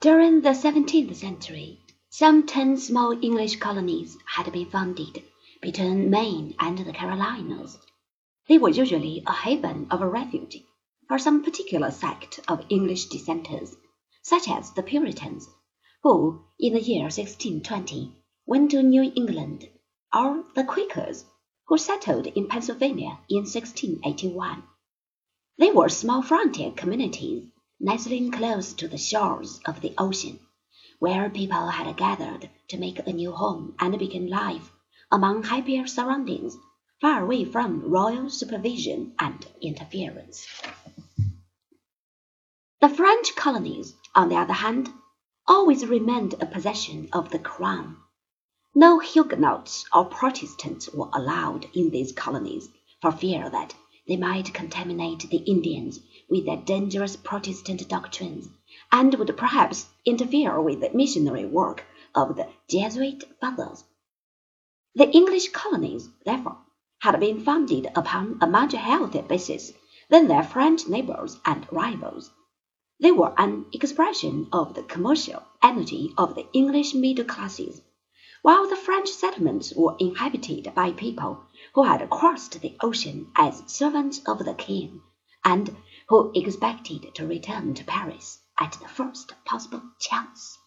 During the seventeenth century, some ten small English colonies had been founded between Maine and the Carolinas. They were usually a haven of refuge for some particular sect of English dissenters, such as the Puritans, who, in the year 1620, went to New England, or the Quakers, who settled in Pennsylvania in 1681. They were small frontier communities nestling close to the shores of the ocean, where people had gathered to make a new home and begin life among happier surroundings, far away from royal supervision and interference. The French colonies, on the other hand, always remained a possession of the crown. No Huguenots or Protestants were allowed in these colonies for fear that they might contaminate the Indians with their dangerous Protestant doctrines, and would perhaps interfere with the missionary work of the Jesuit fathers. The English colonies, therefore, had been founded upon a much healthier basis than their French neighbors and rivals. They were an expression of the commercial energy of the English middle classes while the French settlements were inhabited by people who had crossed the ocean as servants of the king, and who expected to return to Paris at the first possible chance.